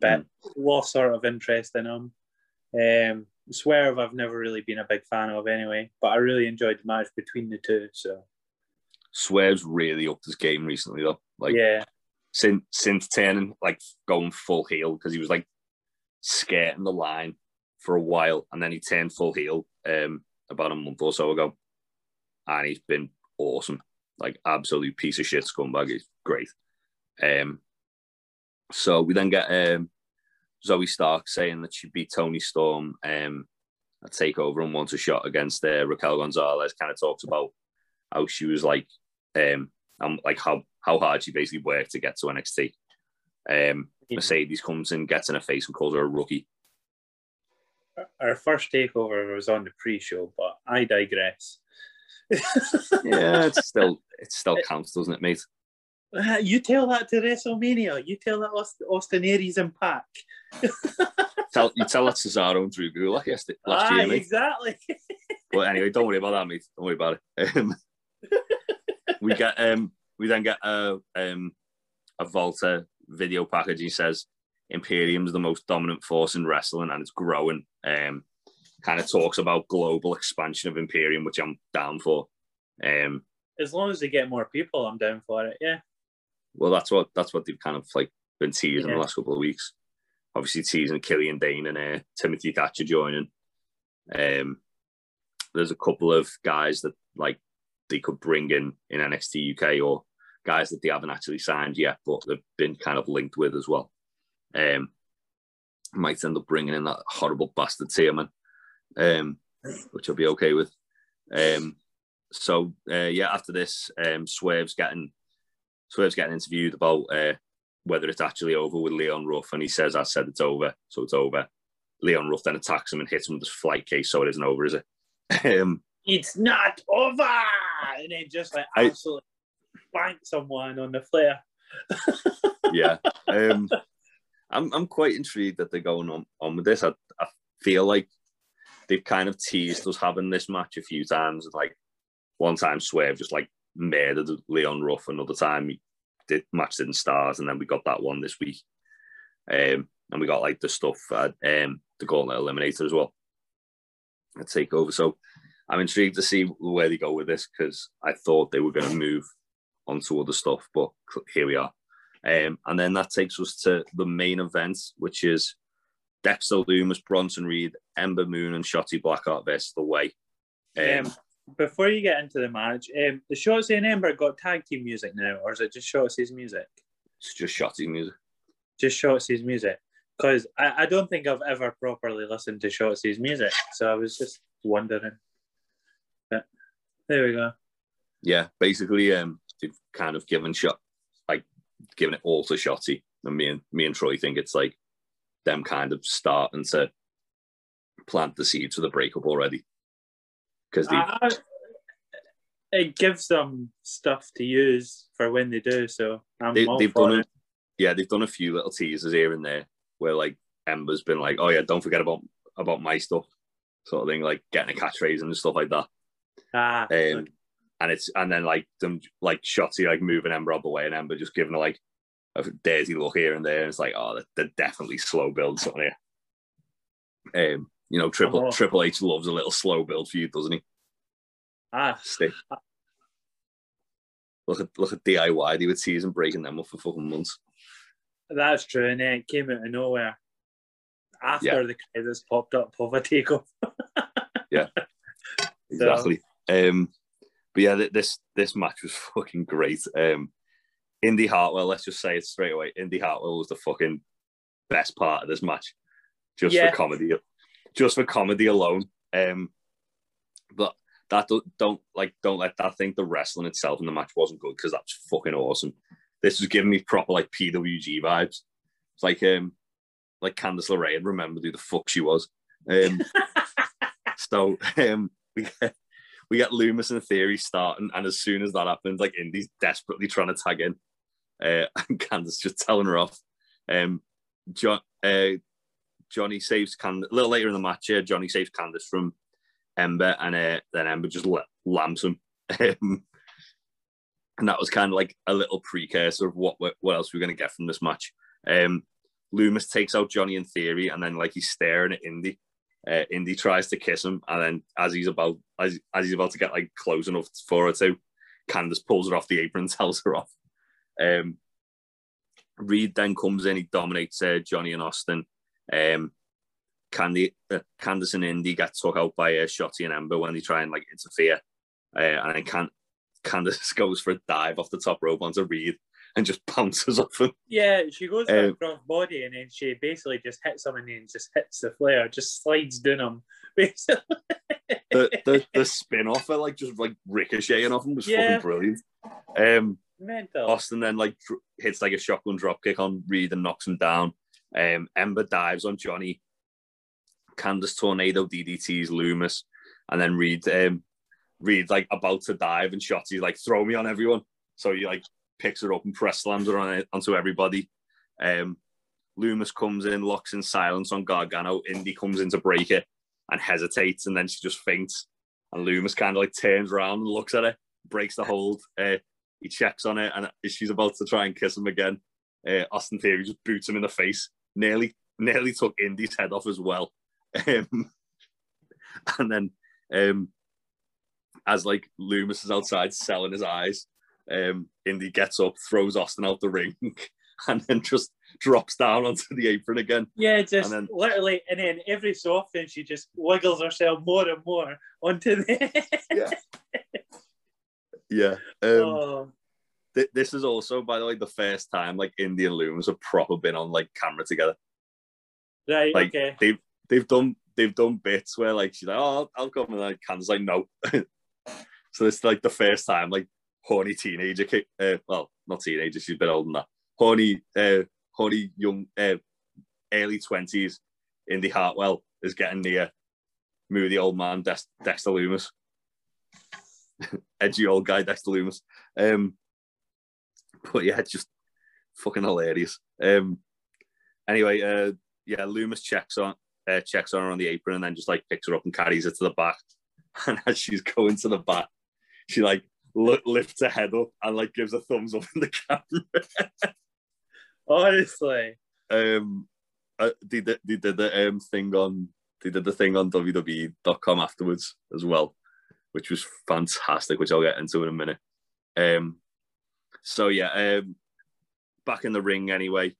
but mm. lost sort of interest in him. Um, Swerve, I've never really been a big fan of anyway, but I really enjoyed the match between the two. So Swerve's really upped his game recently, though. Like, yeah, since since turning like going full heel because he was like skirting the line for a while, and then he turned full heel um, about a month or so ago, and he's been awesome. Like absolute piece of shit scumbag. He's great. Um, so we then get um, Zoey Stark saying that she beat Toni Storm um, a takeover and wants a shot against uh, Raquel Gonzalez. Kind of talks about how she was like, um, um, like how how hard she basically worked to get to NXT. Um, Mercedes comes and gets in her face and calls her a rookie. Our first takeover was on the pre-show, but I digress. yeah, it's still it still counts, doesn't it, mate? You tell that to WrestleMania. You tell that Aust- Austin Aries and Pac. tell you tell that Cesaro and Drew Gulak yesterday last ah, year, mate. Exactly. but anyway, don't worry about that, mate. Don't worry about it. Um, we get um we then get a um, a Walter video package. He says Imperium's the most dominant force in wrestling and it's growing. Um, kind of talks about global expansion of Imperium, which I'm down for. Um, as long as they get more people, I'm down for it. Yeah. Well, that's what that's what they've kind of like been teasing yeah. the last couple of weeks. Obviously, teasing Killian Dain and uh, Timothy Thatcher joining. Um, there's a couple of guys that like they could bring in in NXT UK or guys that they haven't actually signed yet, but they've been kind of linked with as well. Um, might end up bringing in that horrible bastard Tierman, um, which I'll be okay with. Um, so uh, yeah, after this, um, Swerve's getting Swerve's getting interviewed about uh, whether it's actually over with Leon Ruff, and he says, "I said it's over, so it's over." Leon Ruff then attacks him and hits him with his flight case, so it isn't over, is it? um, it's not over, and then just like absolutely bank someone on the flare. yeah, um, I'm I'm quite intrigued that they're going on on with this. I, I feel like they've kind of teased us having this match a few times. Like one time, Swerve just like murdered Leon Ruff. Another time, did match didn't and then we got that one this week. Um, and we got like the stuff at um, the Gauntlet Eliminator as well. A takeover. So I'm intrigued to see where they go with this because I thought they were going to move onto other stuff, but here we are. Um, and then that takes us to the main event, which is Dexter Lumis, Bronson Reed, Ember Moon, and Shotzi Blackheart versus The Way. Um, before you get into the match, um, the Shotzi and Ember got tag team music now, or is it just Shotzi's music? It's just Shotzi's music. Just Shotzi's music. because I, I don't think I've ever properly listened to Shotzi's music, so I was just wondering. But there we go. Yeah, basically, um, they've kind of given shot, like given it all to Shotzi, and me and me and Troy think it's like them kind of starting to plant the seeds for the breakup already. Because Uh, it gives them stuff to use for when they do, so I'm they, they've done it. it. Yeah, they've done a few little teasers here and there where like Ember's been like, "Oh yeah, don't forget about about my stuff," sort of thing, like getting a catchphrase and stuff like that. Ah, Um, and it's and then like them like Shotzi like moving Ember out the way and Ember just giving her like a dirty look here and there. And it's like, oh, they're, they're definitely slow builds on here. Um, you know, Triple Oh. Triple H loves a little slow build feud, doesn't he? ah, Stick. Look at look at DIY. They would season breaking them up for fucking months. that's true. And then it came out of nowhere after Yeah. the credits popped up of a takeoff. Exactly. Um, but yeah, this this match was fucking great. Um, Indy Hartwell, let's just say it straight away. Indy Hartwell was the fucking best part of this match, just Yeah. for comedy, just for comedy alone. Um, but that don't, don't like don't let that think the wrestling itself in the match wasn't good because that's fucking awesome. This was giving me proper like PWG vibes. It's like um like Candice LeRae and remember who the fuck she was. Um, so um, we get we get Lumis and Theory starting, and as soon as that happens, like Indy's desperately trying to tag in, uh, and Candice just telling her off. Um, John, uh, Johnny saves Candice a little later in the match. Yeah, Johnny saves Candice from Ember, and uh, then Ember just la- lamps him. Um, and that was kind of like a little precursor of what what else we're going to get from this match. Um, Lumis takes out Johnny in theory, and then like he's staring at Indy. Uh, Indy tries to kiss him, and then as he's about as, as he's about to get like close enough for her to, Candice pulls her off the apron, and tells her off. Um, Reed then comes in, he dominates uh, Johnny and Austin. Um, Candy, uh, Candice and Indy get took out by uh, Shotzi and Ember when they try and like interfere, uh, and then Can- Candice goes for a dive off the top rope onto Reed and just bounces off him. Yeah, she goes for a Um, cross body and then she basically just hits him and then just hits the flare, just slides down him. Basically. the the, the spin off it like just like ricocheting off him was Yeah. fucking brilliant. Um, Mental. Austin then like hits like a shotgun drop kick on Reed and knocks him down. Um, Ember dives on Johnny. Candice tornado DDTs Lumis, and then Reed um, Reed like about to dive and Shotzi's like throw me on everyone. So he like picks her up and press slams her on it onto everybody. Um, Lumis comes in, locks in silence on Gargano. Indy comes in to break it and hesitates, and then she just faints. And Lumis kind of like turns around and looks at it, breaks the hold. Uh, he checks on it, and she's about to try and kiss him again, uh, Austin Theory just boots him in the face. Nearly, nearly took Indy's head off as well. Um, and then, um, as like Lumis is outside selling his eyes, um, Indy gets up, throws Austin out the ring, and then just drops down onto the apron again. Yeah, just And then- literally, and then every so often she just wiggles herself more and more onto the. Yeah. Yeah. Um, oh, th- this is also, by the way, the first time like Indian and Lumis have proper been on like camera together. right, like, okay. they've they've done they've done bits where like she's like, oh, I'll, I'll come and like Candice's like, no. so it's like the first time like horny teenager, ki- uh, well, not teenager, she's a bit older than that. Horny, uh, horny young, uh, early twenties, Indy Hartwell is getting near moody old man Dex- Dexter Lumis, edgy old guy Dexter Lumis. Um, but yeah, just fucking hilarious. Um, anyway, uh, yeah, Lumis checks on uh, checks on her on the apron and then just like picks her up and carries her to the back. And as she's going to the back, she like li- lifts her head up and like gives a thumbs up in the camera. Honestly, um, uh, they did they did the um thing on they did the thing on WWE.com afterwards as well, which was fantastic, which I'll get into in a minute. Um, so yeah, um, back in the ring anyway.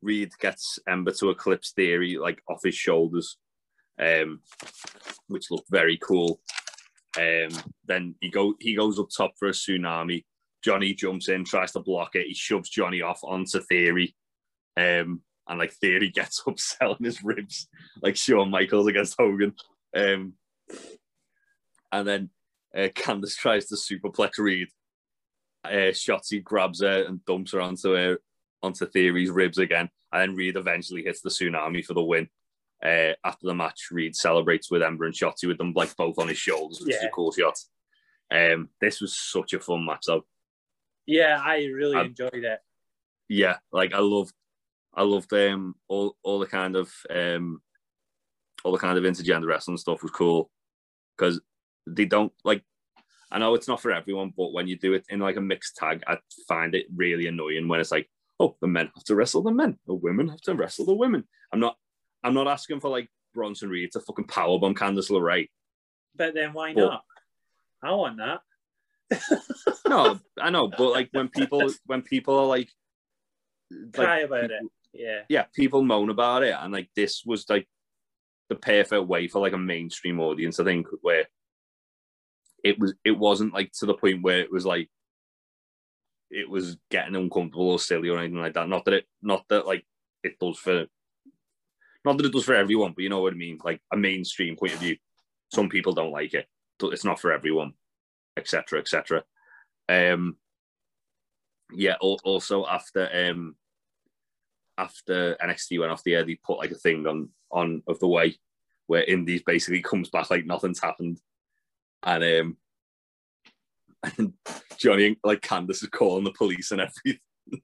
Reed gets Ember to eclipse Theory like off his shoulders, um, which looked very cool. Um, then he go he goes up top for a tsunami. Johnny jumps in, tries to block it. He shoves Johnny off onto Theory. Um, and like Theory gets up selling his ribs like Shawn Michaels against Hogan. Um, and then uh, Candice tries to superplex Reed. Uh, Shotzi grabs her and dumps her onto her onto Theory's ribs again, and then Reed eventually hits the tsunami for the win. Uh, after the match, Reed celebrates with Ember and Shotzi with them like both on his shoulders, which is Yeah. a cool shot. Um, this was such a fun match, though. Yeah, I really I- enjoyed it. yeah, like I loved, I loved um all all the kind of um all the kind of intergender wrestling stuff was cool because they don't like. I know it's not for everyone, but when you do it in like a mixed tag, I find it really annoying when it's like, oh, the men have to wrestle the men, the women have to wrestle the women. I'm not, I'm not asking for like Bronson Reed to fucking powerbomb Candice LeRae. But then why But- not? I want that. No, I know, but like when people when people are like, Cry like, about it. Yeah. yeah, people moan about it, and like this was like the perfect way for like a mainstream audience. I think where it was, it wasn't like to the point where it was like it was getting uncomfortable or silly or anything like that. Not that it, not that like it does for, not that it does for everyone, but you know what I mean. Like a mainstream point of view, some people don't like it. It's not for everyone, etc., etc. Um, yeah. Also, after um, after NXT went off the air, they put like a thing on on of the way where Indy's basically comes back like nothing's happened, and um, and Johnny like Candice is calling the police and everything.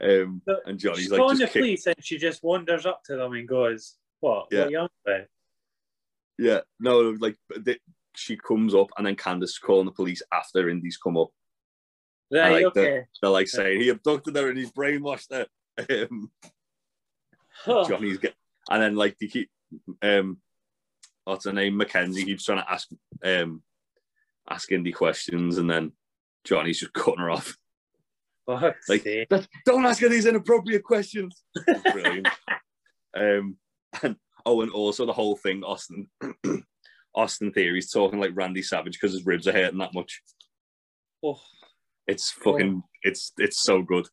um, But and Johnny's She's like calling just the kick- police and she just wanders up to them and goes, What? Yeah. What you on about? yeah, no, like they, she comes up and then Candice is calling the police after Indy's come up. Right, like okay. They're like saying he abducted her and he's brainwashed her. Um, Huh. Johnny's get, and then like they keep um, what's her name? Mackenzie keeps trying to ask um, asking the questions, and then Johnny's just cutting her off. Fuck's Like- sake. Don't ask her these inappropriate questions. Brilliant. um, and oh, and also the whole thing, Austin. Austin Theory's talking like Randy Savage because his ribs are hurting that much. Oh, It's fucking. It's it's so good.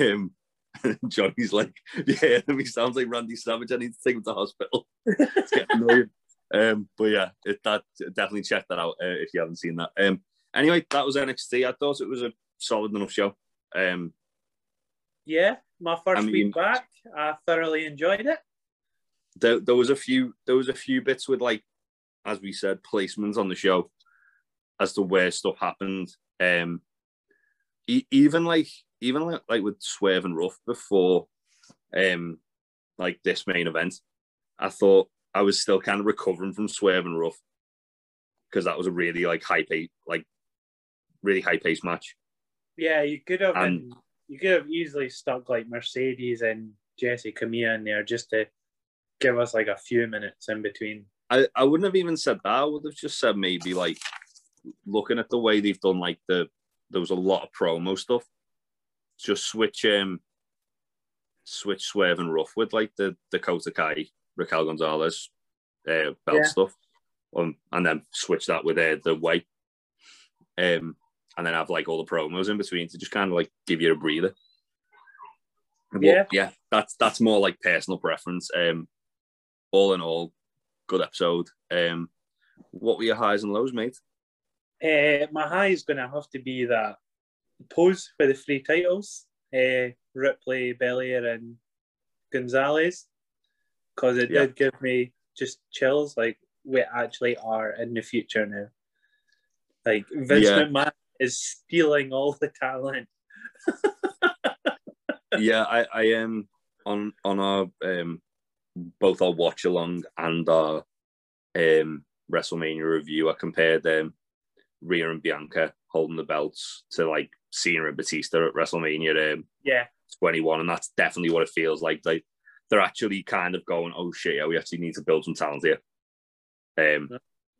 Um, Johnny's like, yeah, he sounds like Randy Savage. I need to take him to hospital. it's getting annoying. Um, but yeah, it, that definitely check that out uh, if you haven't seen that. Um, anyway, that was NXT. I thought it was a solid enough show. Um, yeah, my first I mean- week back, I thoroughly enjoyed it. there, there was a few there was a few bits with like as we said placements on the show as to where stuff happened um even like even like, like with swerve and Ruff before um like this main event i thought i was still kind of recovering from swerve and Ruff because that was a really like high pace like really high pace match Yeah, you could have And- you could have easily stuck like Mercedes and Jessi Kamea in there just to give us like a few minutes in between. I, I wouldn't have even said that. I would have just said maybe like looking at the way they've done like the there was a lot of promo stuff. Just switch um switch swerve and Ruff with like the Dakota Kai, Raquel Gonzalez uh, belt Yeah. stuff. Um, and then switch that with uh, the white, Um and then have like all the promos in between to just kind of like give you a breather. But, Yeah. yeah, that's that's more like personal preference. Um all in all, good episode. Um, what were your highs and lows, mate? Uh, my high is going to have to be that pose for the three titles uh, Ripley, Belair, and Gonzalez. Because it Yeah. did give me just chills. Like, we actually are in the future now. Like, Vince Yeah. McMahon is stealing all the talent. yeah, I, I am on on our um both our watch along and our um WrestleMania review. I compared um Rhea and Bianca holding the belts to like Cena and Batista at WrestleMania um, Yeah. 21, and that's definitely what it feels like. Like they're actually kind of going, "Oh shit, yeah, we actually need to build some talent here." Um,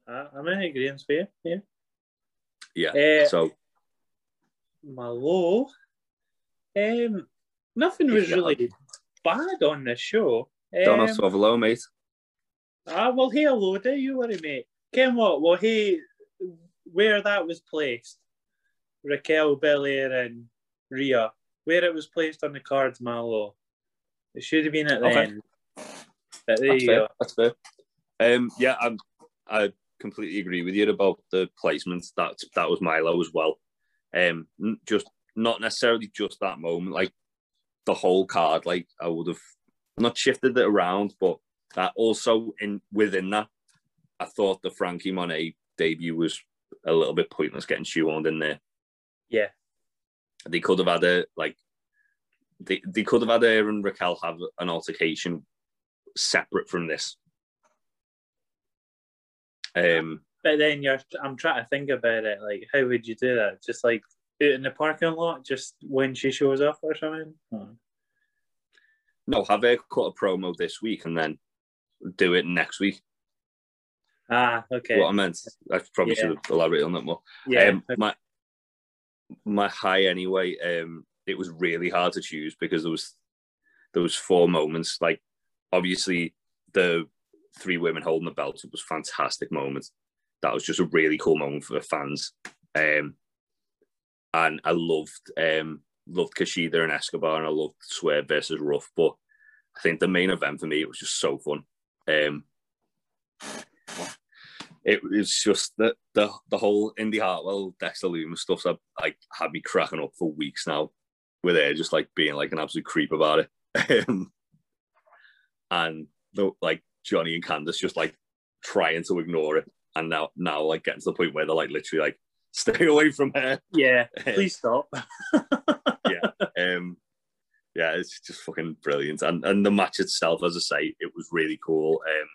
I'm in agreement with you. yeah. Yeah. Uh, so my low, um, nothing was really bad on the show. don't Um, have to have a low, mate. Ah, well, hey, hello, do you worry, mate? Ken what? Well, hey, where that was placed, Raquel, Belair, and Rhea, where it was placed on the cards, Malo. It should have been at the Okay. end. But there That's you fair. go. That's fair. Um, yeah, I'm, I completely agree with you about the placements. That that was Milo as well. Um, just not necessarily just that moment, like the whole card. Like I would have not shifted it around, but that also in within that, I thought the Franky Monet debut was a little bit pointless getting shoehorned in there. Yeah. They could have had a like. They, they could have had her and Raquel have an altercation separate from this. Um, But then you're, I'm trying to think about it. Like, how would you do that? Just like in the parking lot, just when she shows up or something? Hmm. no, have her cut a promo this week and then do it next week. Ah, okay. What I meant, I probably Yeah. should have elaborated on that more. yeah. Um, my my high anyway. Um, it was really hard to choose because there was was four moments. Like obviously the three women holding the belt was a fantastic moment. That was just a really cool moment for the fans. Um, and I loved um loved Kushida and Escobar, and I loved Swerve versus Ruff. But I think the main event for me it was just so fun. Um, it was just the the, the whole Indy Hartwell Dexter Lumis stuff that like had me cracking up for weeks now. With her just like being like an absolute creep about it, Um, and the, like Johnny and Candice just like trying to ignore it, and now now like getting to the point where they're like literally like stay away from her. yeah. Please stop. Yeah. Um, yeah, it's just fucking brilliant. And and the match itself, as I say, it was really cool. Um,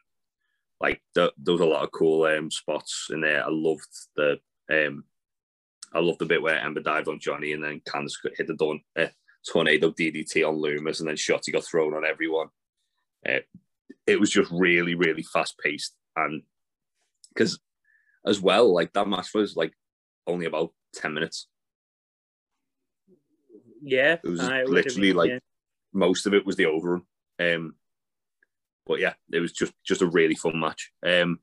like the, there was a lot of cool um spots in there. I loved the um, I loved the bit where Ember dived on Johnny and then Candice hit the don- uh, tornado DDT on Lumis, and then Shotzi got thrown on everyone. Uh, it was just really, really fast paced, and because as well, like that match was like only about ten minutes. Yeah. It was have literally been, like yeah. most of it was the overrun. Um, but yeah, it was just just a really fun match. Um,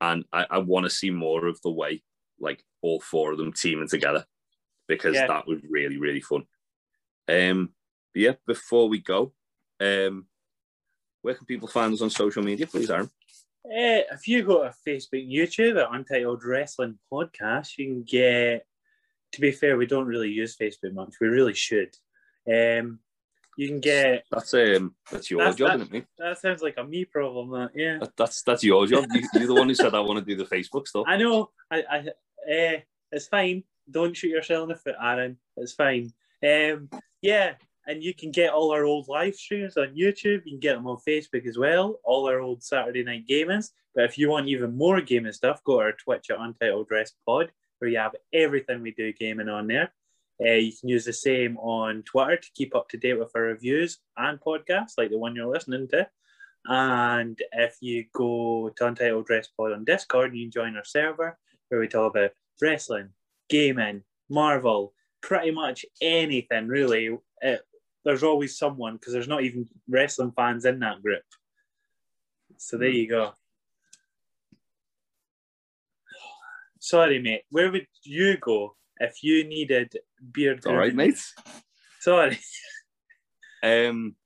and I, I want to see more of the way like all four of them teaming together because Yeah. that was really really fun. Um, but yeah, before we go, um, where can people find us on social media, please, Aaron? Eh, if you go to Facebook, YouTube at Untitled Wrestling Podcast, you can get. To be fair, we don't really use Facebook much. We really should. Um, you can get. That's um, that's your That's- job, that- isn't it? That sounds like a me problem. That yeah. That, that's that's your job. You, you're the one who said I want to do the Facebook stuff. I know. I, I, eh, it's fine. Don't shoot yourself in the foot, Aaron. It's fine. Um, yeah, and you can get all our old live streams on YouTube. You can get them on Facebook as well. All our old Saturday night gamings. But if you want even more gaming stuff, go to our Twitch at Untitled Dress Pod, where you have everything we do gaming on there. Uh, you can use the same on Twitter to keep up to date with our reviews and podcasts, like the one you're listening to. And if you go to Untitled Dress Pod on Discord, and you join our server where we talk about wrestling, gaming, Marvel, pretty much anything really. It, there's always someone because there's not even wrestling fans in that group. So there you go. Sorry, mate. Where would you go if you needed beard? All right, mate. Sorry. Um,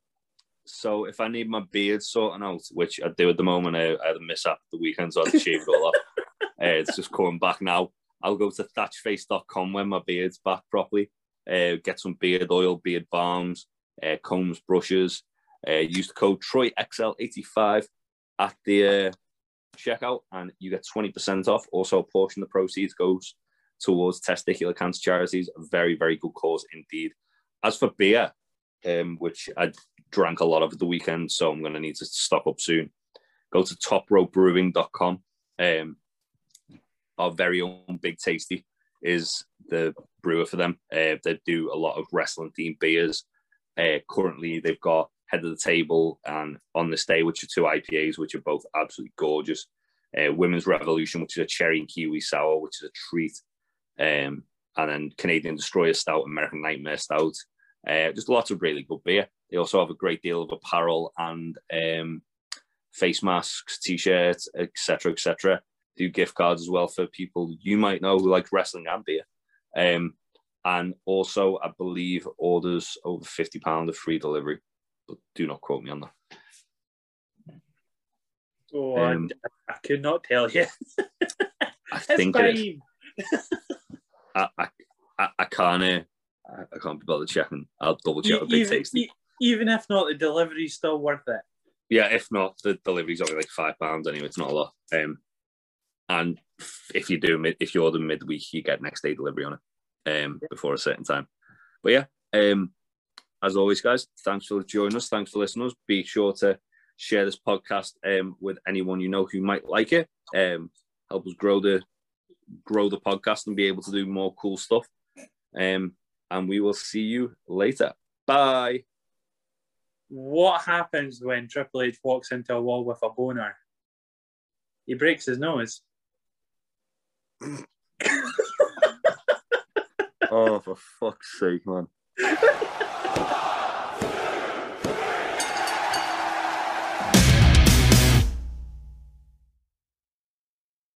so if I need my beard sorting out, which I do at the moment, I, I had a mishap the weekend, so I had to shave it all off. Uh, it's just coming back now. I'll go to thatchface.com when my beard's back properly. Uh, get some beard oil, beard balms, uh, combs, brushes. Uh, use the code TroyXL85 at the uh, checkout, and you get 20% off. Also, a portion of the proceeds goes towards testicular cancer charities. A very, very good cause indeed. As for beer, um, which I drank a lot of at the weekend, so I'm going to need to stock up soon. Go to toprowbrewing.com. Um, our very own Big Tasty is the brewer for them. Uh, they do a lot of wrestling themed beers. Uh, currently, they've got Head of the Table and On This Day, which are two IPAs, which are both absolutely gorgeous. Uh, Women's Revolution, which is a cherry and kiwi sour, which is a treat. Um, and then Canadian Destroyer Stout, American Nightmare Stout. Uh, just lots of really good beer. They also have a great deal of apparel and um, face masks, t-shirts, etc., etc. Do gift cards as well for people you might know who like wrestling and beer. Um, and also, I believe orders over fifty pound of free delivery. but do not quote me on that. Oh, Um, I, I could not tell you. I think it is. I, I, I, can't. Uh, I, can't be bothered checking. I'll double check with Big even, Tasty. even if not, the delivery's still worth it. Yeah, if not, the delivery's only like five pounds anyway. It's not a lot. Um, and if you do mid, if you order midweek, you get next day delivery on it. Um, before a certain time. But yeah, um, as always, guys, thanks for joining us. Thanks for listening. to us. Be sure to share this podcast um with anyone you know who might like it. Um, help us grow the grow the podcast and be able to do more cool stuff. Um, and we will see you later. Bye. What happens when Triple H walks into a wall with a boner? He breaks his nose. Oh, for fuck's sake, man.